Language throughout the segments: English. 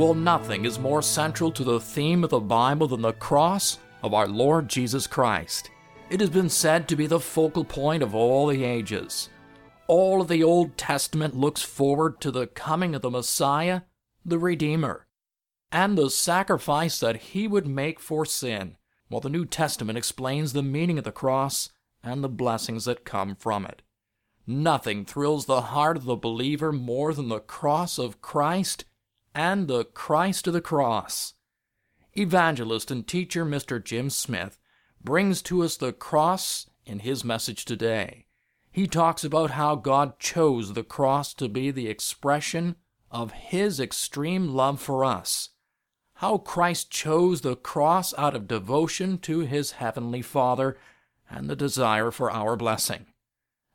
Well, nothing is more central to the theme of the Bible than the cross of our Lord Jesus Christ. It has been said to be the focal point of all the ages. All of the Old Testament looks forward to the coming of the Messiah, the Redeemer, and the sacrifice that he would make for sin, while the New Testament explains the meaning of the cross and the blessings that come from it. Nothing thrills the heart of the believer more than the cross of Christ and the Christ of the cross. Evangelist and teacher Mr. Jim Smith brings to us the cross in his message today. He talks about how God chose the cross to be the expression of his extreme love for us, how Christ chose the cross out of devotion to his heavenly Father and the desire for our blessing.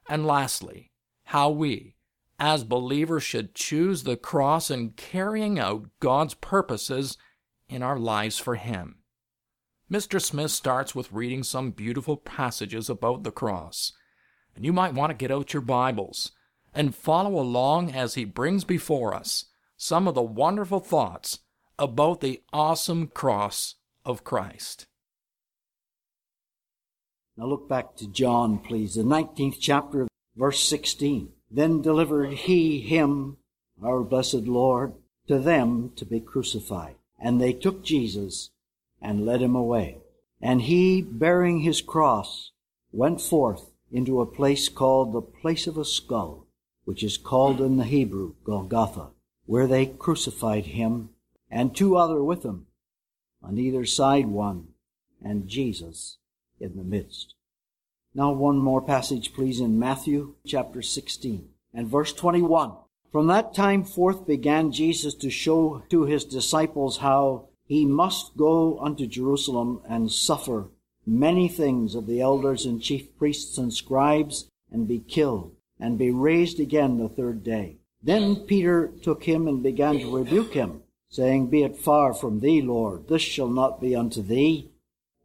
And lastly, how we, as believers should choose the cross in carrying out God's purposes in our lives for Him. Mr. Smith starts with reading some beautiful passages about the cross, and you might want to get out your Bibles and follow along as he brings before us some of the wonderful thoughts about the awesome cross of Christ. Now look back to John, please, the 19th chapter, verse 16. Then delivered he him, our blessed Lord, to them to be crucified. And they took Jesus and led him away. And he, bearing his cross, went forth into a place called the place of a skull, which is called in the Hebrew Golgotha, where they crucified him, and two other with him, on either side one, and Jesus in the midst. Now one more passage, please, in Matthew chapter 16 and verse 21. From that time forth began Jesus to show to his disciples how he must go unto Jerusalem and suffer many things of the elders and chief priests and scribes and be killed and be raised again the third day. Then Peter took him and began to rebuke him, saying, Be it far from thee, Lord, this shall not be unto thee.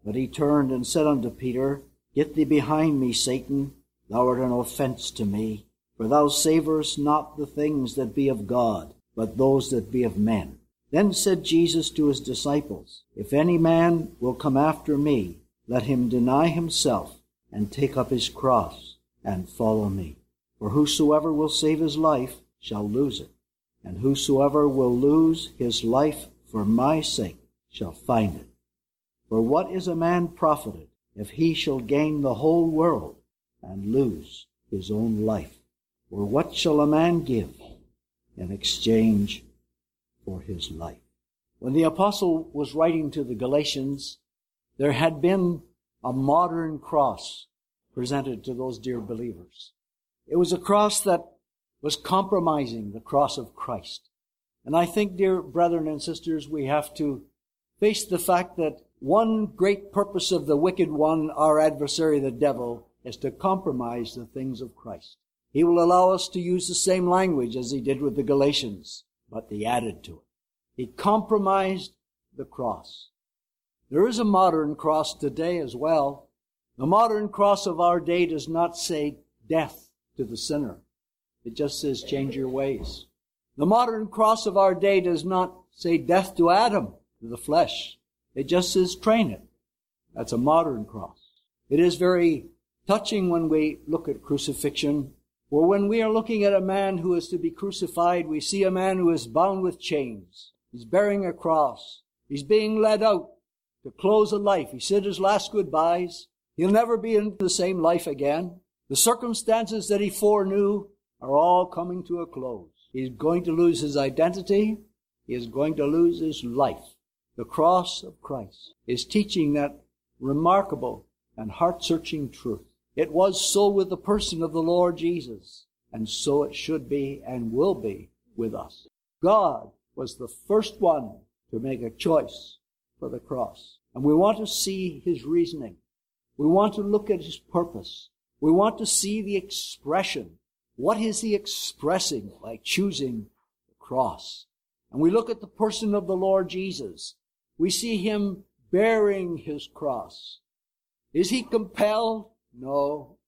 But he turned and said unto Peter, Get thee behind me, Satan. Thou art an offense to me. For thou savorest not the things that be of God, but those that be of men. Then said Jesus to his disciples, If any man will come after me, let him deny himself, and take up his cross, and follow me. For whosoever will save his life shall lose it, and whosoever will lose his life for my sake shall find it. For what is a man profited if he shall gain the whole world and lose his own life? Or what shall a man give in exchange for his life? When the apostle was writing to the Galatians, there had been a modern cross presented to those dear believers. It was a cross that was compromising the cross of Christ. And I think, dear brethren and sisters, we have to face the fact that one great purpose of the wicked one, our adversary, the devil, is to compromise the things of Christ. He will allow us to use the same language as he did with the Galatians, but he added to it. He compromised the cross. There is a modern cross today as well. The modern cross of our day does not say death to the sinner. It just says change your ways. The modern cross of our day does not say death to Adam, to the flesh. It just says train it. That's a modern cross. It is very touching when we look at crucifixion. or when we are looking at a man who is to be crucified, we see a man who is bound with chains. He's bearing a cross. He's being led out to close a life. He said his last goodbyes. He'll never be in the same life again. The circumstances that he foreknew are all coming to a close. He's going to lose his identity. He is going to lose his life. The cross of Christ is teaching that remarkable and heart searching truth. It was so with the person of the Lord Jesus, and so it should be and will be with us. God was the first one to make a choice for the cross. And we want to see his reasoning. We want to look at his purpose. We want to see the expression. What is he expressing by choosing the cross? And we look at the person of the Lord Jesus. We see him bearing his cross. Is he compelled? No.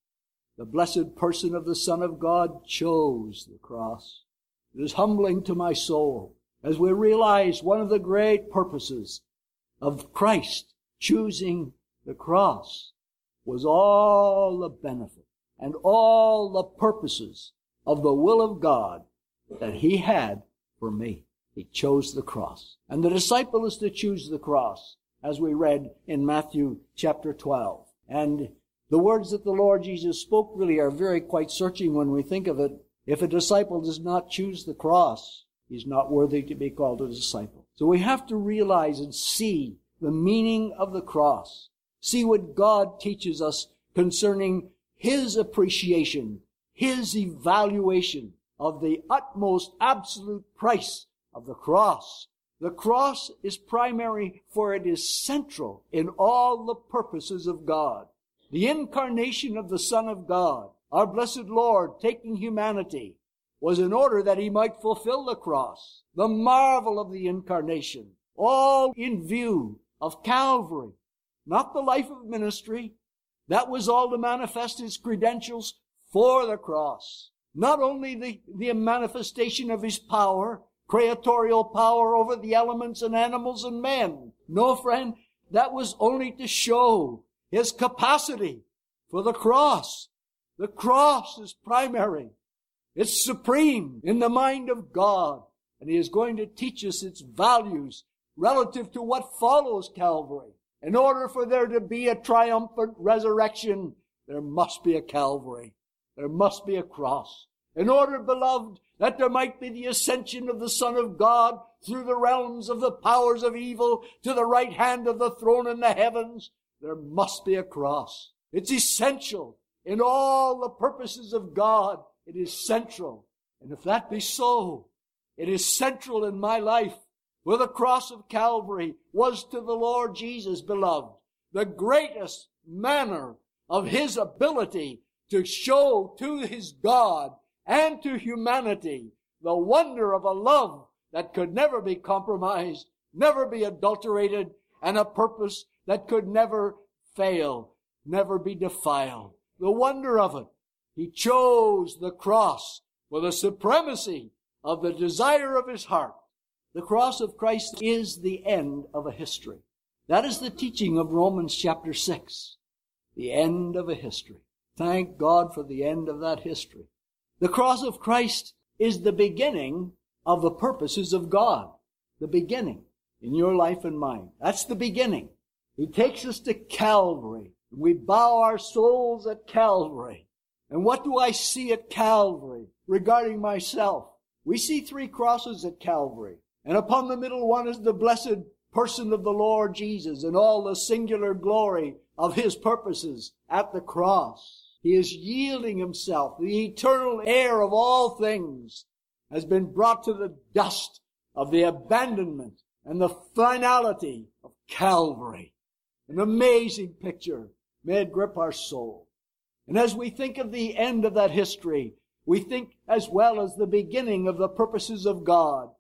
The blessed person of the Son of God chose the cross. It is humbling to my soul as we realize one of the great purposes of Christ choosing the cross was all the benefit and all the purposes of the will of God that he had for me. He chose the cross. And the disciple is to choose the cross, as we read in Matthew chapter 12. And the words that the Lord Jesus spoke really are very quite searching when we think of it. If a disciple does not choose the cross, he's not worthy to be called a disciple. So we have to realize and see the meaning of the cross. See what God teaches us concerning His appreciation, His evaluation of the utmost absolute price of the cross. The cross is primary for it is central in all the purposes of God. The incarnation of the Son of God, our blessed Lord taking humanity, was in order that he might fulfill the cross, the marvel of the incarnation, all in view of Calvary, not the life of ministry. That was all to manifest his credentials for the cross. Not only the, the manifestation of his power, creatorial power over the elements and animals and men. No, friend, that was only to show his capacity for the cross. The cross is primary. It's supreme in the mind of God. And he is going to teach us its values relative to what follows Calvary. In order for there to be a triumphant resurrection, there must be a Calvary. There must be a cross. In order, beloved, that there might be the ascension of the Son of God through the realms of the powers of evil to the right hand of the throne in the heavens, there must be a cross. It's essential in all the purposes of God. It is central. And if that be so, it is central in my life. For the cross of Calvary was to the Lord Jesus, beloved, the greatest manner of his ability to show to his God and to humanity the wonder of a love that could never be compromised, never be adulterated, and a purpose that could never fail, never be defiled. The wonder of it. He chose the cross for the supremacy of the desire of his heart. The cross of Christ is the end of a history. That is the teaching of Romans chapter 6. The end of a history. Thank God for the end of that history. The cross of Christ is the beginning of the purposes of God. The beginning in your life and mine. That's the beginning. He takes us to Calvary. We bow our souls at Calvary. And what do I see at Calvary regarding myself? We see three crosses at Calvary. And upon the middle one is the blessed person of the Lord Jesus and all the singular glory of his purposes at the cross. He is yielding himself. The eternal heir of all things has been brought to the dust of the abandonment and the finality of Calvary. An amazing picture. May it grip our soul. And as we think of the end of that history, we think as well as the beginning of the purposes of God.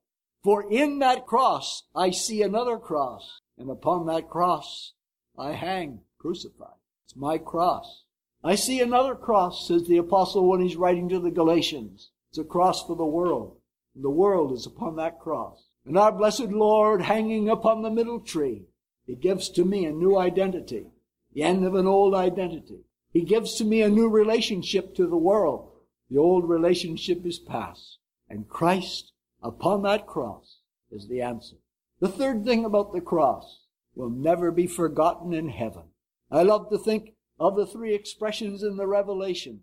For in that cross, I see another cross. And upon that cross, I hang crucified. It's my cross. I see another cross, says the apostle when he's writing to the Galatians. It's a cross for the world. And the world is upon that cross. And our blessed Lord hanging upon the middle tree he gives to me a new identity, the end of an old identity. He gives to me a new relationship to the world. The old relationship is past. And Christ upon that cross is the answer. The third thing about the cross will never be forgotten in heaven. I love to think of the three expressions in the Revelation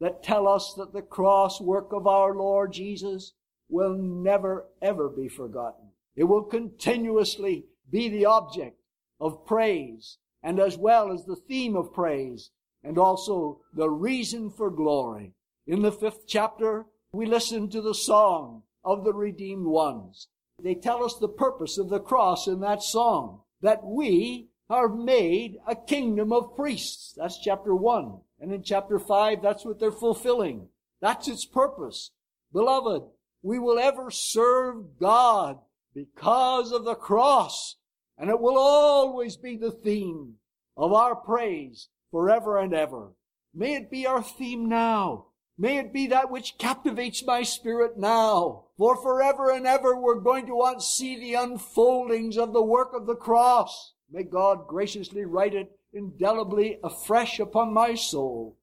that tell us that the cross work of our Lord Jesus will never ever be forgotten. It will continuously be the object of praise and as well as the theme of praise and also the reason for glory. In the fifth chapter, we listen to the song of the redeemed ones. They tell us the purpose of the cross in that song, that we are made a kingdom of priests. That's chapter one. And in chapter five, that's what they're fulfilling. That's its purpose. Beloved, we will ever serve God because of the cross. And it will always be the theme of our praise forever and ever. May it be our theme now. May it be that which captivates my spirit now. For forever and ever we're going to want to see the unfoldings of the work of the cross. May God graciously write it indelibly afresh upon my soul.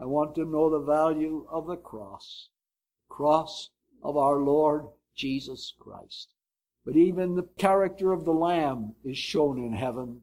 I want to know the value of the cross. Cross of our Lord Jesus Christ. But even the character of the Lamb is shown in heaven.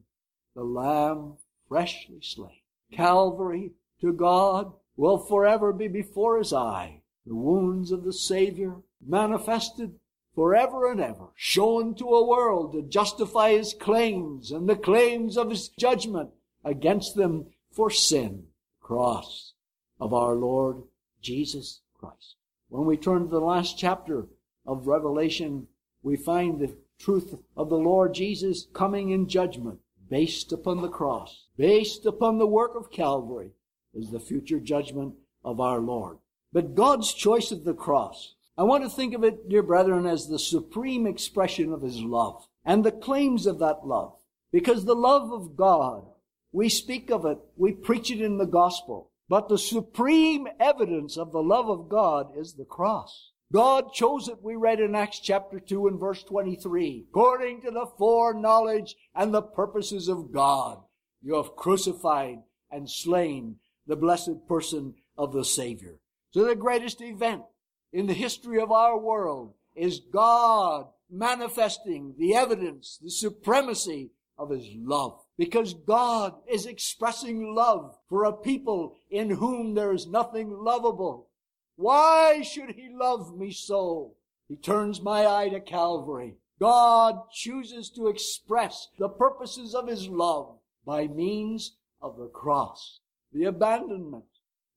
The Lamb freshly slain. Calvary to God will forever be before his eye. The wounds of the Savior manifested forever and ever, shown to a world to justify his claims and the claims of his judgment against them for sin. Cross of our Lord Jesus Christ. When we turn to the last chapter of Revelation, we find the truth of the Lord Jesus coming in judgment based upon the cross, based upon the work of Calvary, is the future judgment of our Lord. But God's choice of the cross, I want to think of it, dear brethren, as the supreme expression of His love and the claims of that love. Because the love of God, we speak of it, we preach it in the gospel, but the supreme evidence of the love of God is the cross. God chose it, we read in Acts chapter 2 and verse 23, according to the foreknowledge and the purposes of God. You have crucified and slain the blessed person of the Savior. So the greatest event in the history of our world is God manifesting the evidence, the supremacy of His love. Because God is expressing love for a people in whom there is nothing lovable. Why should he love me so? He turns my eye to Calvary. God chooses to express the purposes of his love by means of the cross, the abandonment,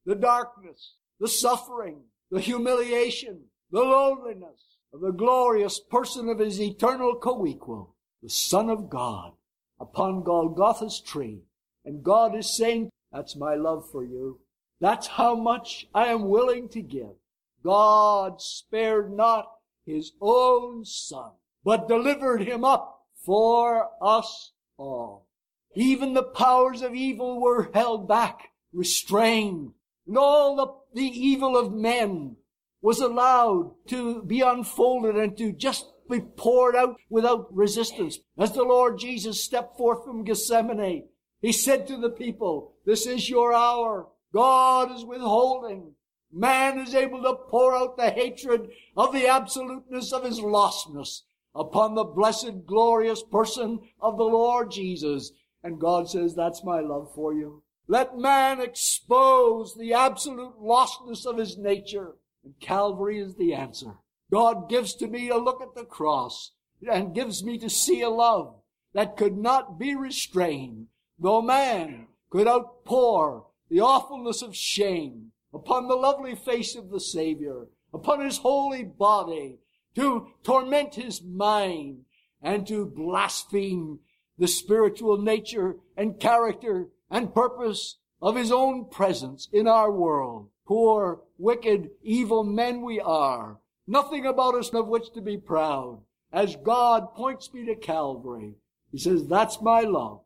the darkness, the suffering, the humiliation, the loneliness of the glorious person of his eternal co-equal, the Son of God, upon Golgotha's tree. And God is saying, that's my love for you. That's how much I am willing to give. God spared not his own son, but delivered him up for us all. Even the powers of evil were held back, restrained, and all the, the evil of men was allowed to be unfolded and to just be poured out without resistance. As the Lord Jesus stepped forth from Gethsemane, he said to the people, this is your hour. God is withholding. Man is able to pour out the hatred of the absoluteness of his lostness upon the blessed, glorious person of the Lord Jesus. And God says, that's my love for you. Let man expose the absolute lostness of his nature. And Calvary is the answer. God gives to me a look at the cross and gives me to see a love that could not be restrained, though man could outpour the awfulness of shame upon the lovely face of the Savior, upon his holy body, to torment his mind and to blaspheme the spiritual nature and character and purpose of his own presence in our world. Poor, wicked, evil men we are. Nothing about us of which to be proud. As God points me to Calvary, he says, that's my love.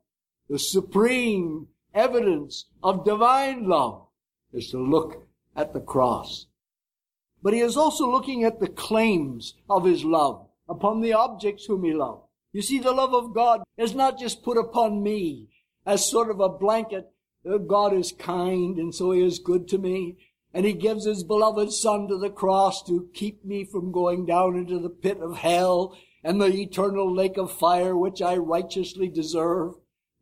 The supreme evidence of divine love is to look at the cross. But he is also looking at the claims of his love upon the objects whom he loved. You see, the love of God is not just put upon me as sort of a blanket. Uh, God is kind and so he is good to me. And he gives his beloved son to the cross to keep me from going down into the pit of hell and the eternal lake of fire which I righteously deserve.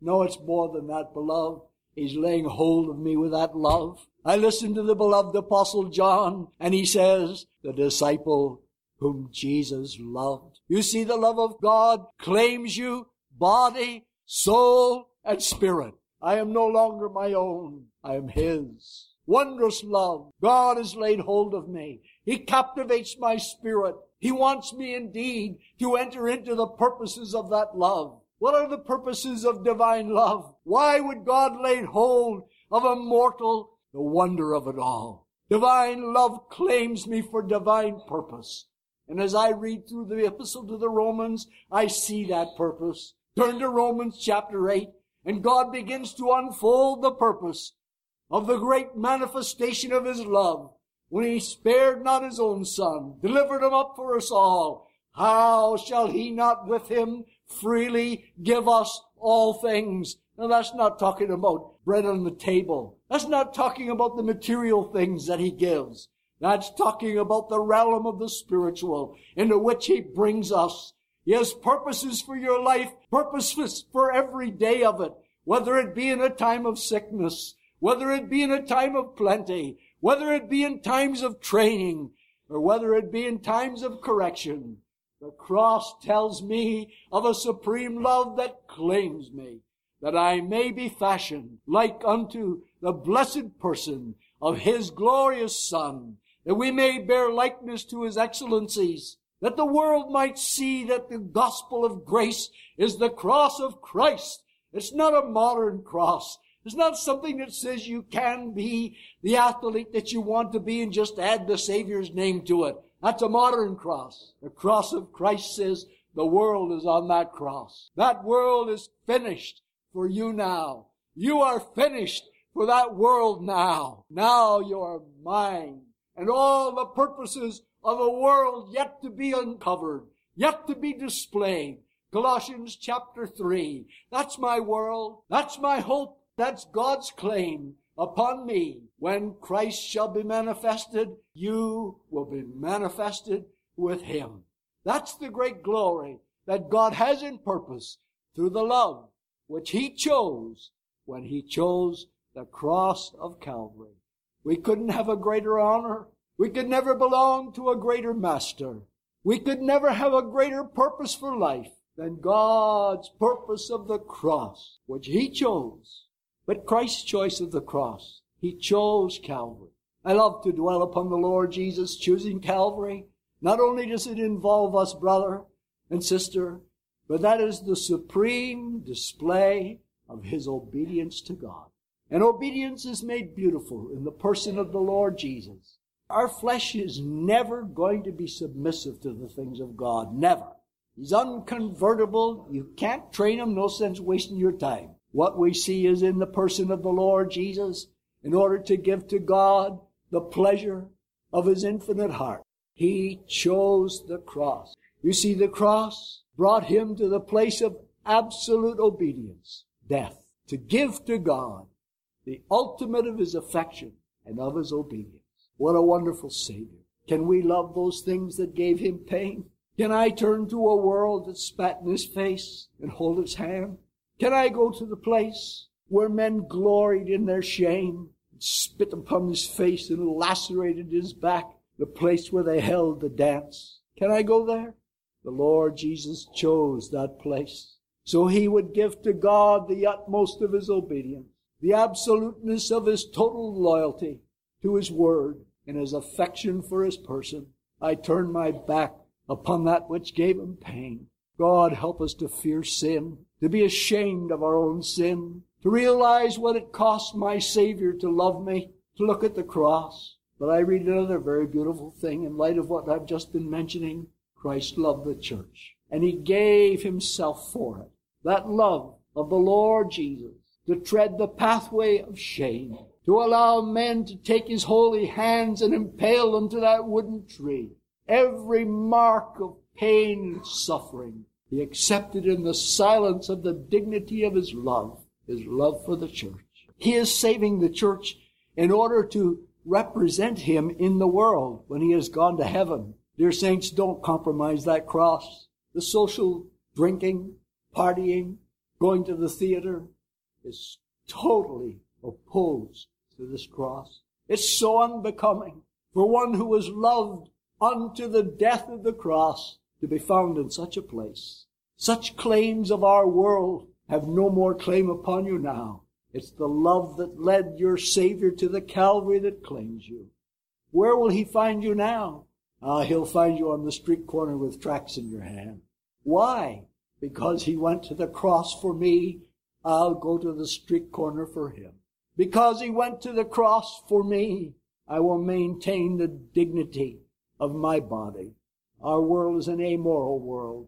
No, it's more than that, beloved. He's laying hold of me with that love. I listen to the beloved apostle John and he says, the disciple whom Jesus loved. You see, the love of God claims you body, soul, and spirit. I am no longer my own. I am His. Wondrous love. God has laid hold of me. He captivates my spirit. He wants me indeed to enter into the purposes of that love. What are the purposes of divine love? Why would God lay hold of a mortal? The wonder of it all. Divine love claims me for divine purpose. And as I read through the epistle to the Romans, I see that purpose. Turn to Romans chapter 8, and God begins to unfold the purpose of the great manifestation of His love when He spared not His own Son, delivered Him up for us all. How shall He not with Him freely give us all things? Now that's not talking about bread on the table. That's not talking about the material things that He gives. That's talking about the realm of the spiritual into which He brings us. He has purposes for your life, purposes for every day of it, whether it be in a time of sickness, whether it be in a time of plenty, whether it be in times of training, or whether it be in times of correction. The cross tells me of a supreme love that claims me, that I may be fashioned like unto the blessed person of his glorious Son, that we may bear likeness to his excellencies, that the world might see that the gospel of grace is the cross of Christ. It's not a modern cross. It's not something that says you can be the athlete that you want to be and just add the Savior's name to it. That's a modern cross. The cross of Christ says the world is on that cross. That world is finished for you now. You are finished for that world now. Now you are mine and all the purposes of a world yet to be uncovered, yet to be displayed. Colossians chapter 3. That's my world. That's my hope. That's God's claim upon me. When Christ shall be manifested, you will be manifested with him. That's the great glory that God has in purpose through the love which he chose when he chose the cross of Calvary. We couldn't have a greater honor. We could never belong to a greater master. We could never have a greater purpose for life than God's purpose of the cross, which He chose. But Christ's choice of the cross, He chose Calvary. I love to dwell upon the Lord Jesus choosing Calvary. Not only does it involve us, brother and sister, but that is the supreme display of His obedience to God. And obedience is made beautiful in the person of the Lord Jesus. Our flesh is never going to be submissive to the things of God. Never. He's unconvertible. You can't train him. No sense wasting your time. What we see is in the person of the Lord Jesus, in order to give to God the pleasure of his infinite heart. He chose the cross. You see, the cross brought him to the place of absolute obedience, death, to give to God the ultimate of his affection and of his obedience. What a wonderful Savior. Can we love those things that gave him pain? Can I turn to a world that spat in his face and hold his hand? Can I go to the place where men gloried in their shame, and spit upon his face and lacerated his back, the place where they held the dance? Can I go there? The Lord Jesus chose that place so he would give to God the utmost of his obedience the absoluteness of his total loyalty to his word and his affection for his person. I turn my back upon that which gave him pain. God help us to fear sin, to be ashamed of our own sin, to realize what it cost my Savior to love me, to look at the cross. But I read another very beautiful thing in light of what I've just been mentioning. Christ loved the church, and he gave himself for it. That love of the Lord Jesus to tread the pathway of shame, to allow men to take his holy hands and impale them to that wooden tree. Every mark of pain and suffering he accepted in the silence of the dignity of his love, his love for the church. He is saving the church in order to represent him in the world when he has gone to heaven. Dear saints, don't compromise that cross. The social drinking, partying, going to the theater, is totally opposed to this cross. It's so unbecoming for one who was loved unto the death of the cross to be found in such a place. Such claims of our world have no more claim upon you now. It's the love that led your Savior to the Calvary that claims you. Where will he find you now? Ah, he'll find you on the street corner with tracts in your hand. Why? Because he went to the cross for me. I'll go to the street corner for him. Because he went to the cross for me, I will maintain the dignity of my body. Our world is an amoral world,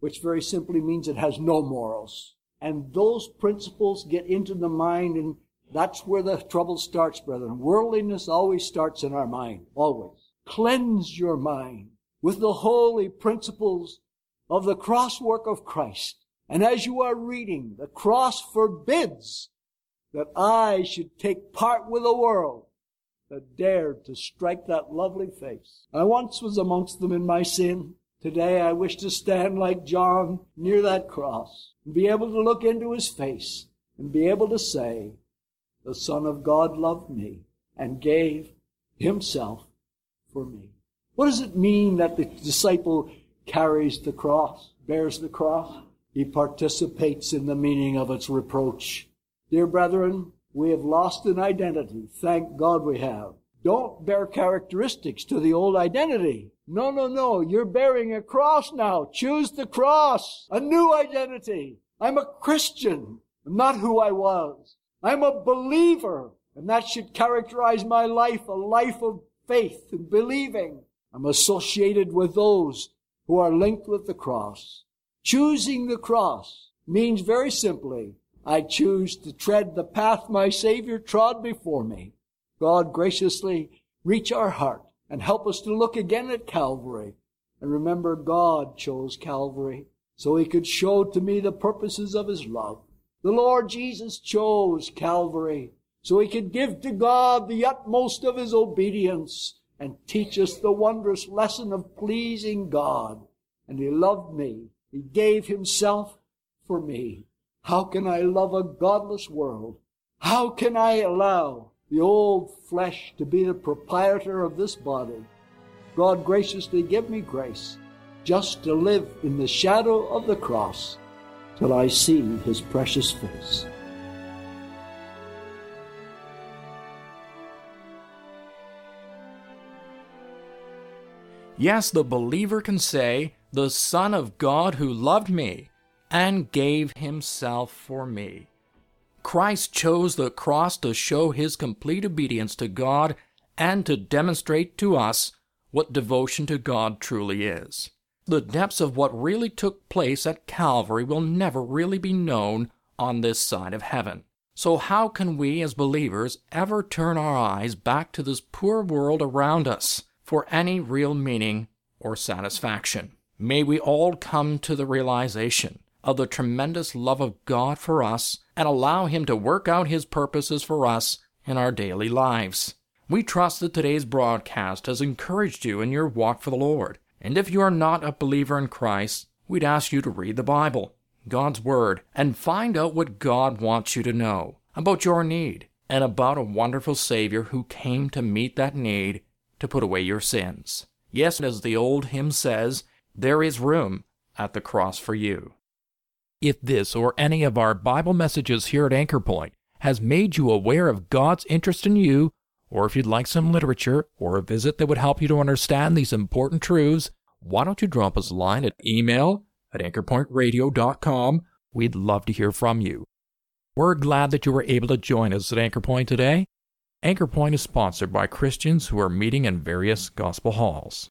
which very simply means it has no morals. And those principles get into the mind and that's where the trouble starts, brethren. Worldliness always starts in our mind. Always. Cleanse your mind with the holy principles of the cross work of Christ. And as you are reading, the cross forbids that I should take part with the world that dared to strike that lovely face. I once was amongst them in my sin. Today I wish to stand like John near that cross and be able to look into his face and be able to say, the Son of God loved me and gave himself for me. What does it mean that the disciple carries the cross, bears the cross? He participates in the meaning of its reproach. Dear brethren, we have lost an identity. Thank God we have. Don't bear characteristics to the old identity. No, no, no. You're bearing a cross now. Choose the cross. A new identity. I'm a Christian. I'm not who I was. I'm a believer. And that should characterize my life, a life of faith and believing. I'm associated with those who are linked with the cross. Choosing the cross means very simply, I choose to tread the path my Savior trod before me. God graciously reach our heart and help us to look again at Calvary and remember God chose Calvary so he could show to me the purposes of his love. The Lord Jesus chose Calvary so he could give to God the utmost of his obedience and teach us the wondrous lesson of pleasing God. And he loved me. He gave himself for me. How can I love a godless world? How can I allow the old flesh to be the proprietor of this body? God graciously give me grace just to live in the shadow of the cross till I see his precious face. Yes, the believer can say, The Son of God who loved me and gave himself for me. Christ chose the cross to show his complete obedience to God and to demonstrate to us what devotion to God truly is. The depths of what really took place at Calvary will never really be known on this side of heaven. So, how can we as believers ever turn our eyes back to this poor world around us for any real meaning or satisfaction? May we all come to the realization of the tremendous love of God for us and allow Him to work out His purposes for us in our daily lives. We trust that today's broadcast has encouraged you in your walk for the Lord. And if you are not a believer in Christ, we'd ask you to read the Bible, God's Word, and find out what God wants you to know about your need and about a wonderful Savior who came to meet that need to put away your sins. Yes, as the old hymn says, there is room at the cross for you. If this or any of our Bible messages here at Anchor Point has made you aware of God's interest in you, or if you'd like some literature or a visit that would help you to understand these important truths, why don't you drop us a line at email at anchorpointradio.com? We'd love to hear from you. We're glad that you were able to join us at Anchor Point today. Anchor Point is sponsored by Christians who are meeting in various gospel halls.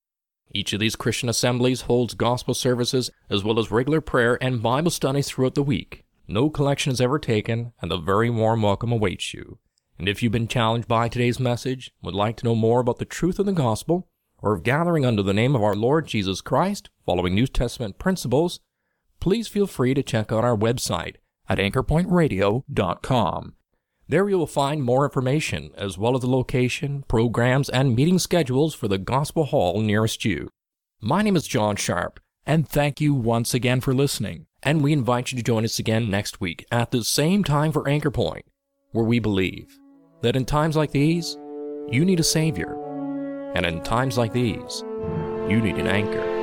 Each of these Christian assemblies holds gospel services as well as regular prayer and Bible studies throughout the week. No collection is ever taken, and a very warm welcome awaits you. And if you've been challenged by today's message, would like to know more about the truth of the gospel, or of gathering under the name of our Lord Jesus Christ, following New Testament principles, please feel free to check out our website at anchorpointradio.com. There you will find more information, as well as the location, programs, and meeting schedules for the Gospel Hall nearest you. My name is John Sharp, and thank you once again for listening. And we invite you to join us again next week at the same time for Anchor Point, where we believe that in times like these, you need a Savior. And in times like these, you need an anchor.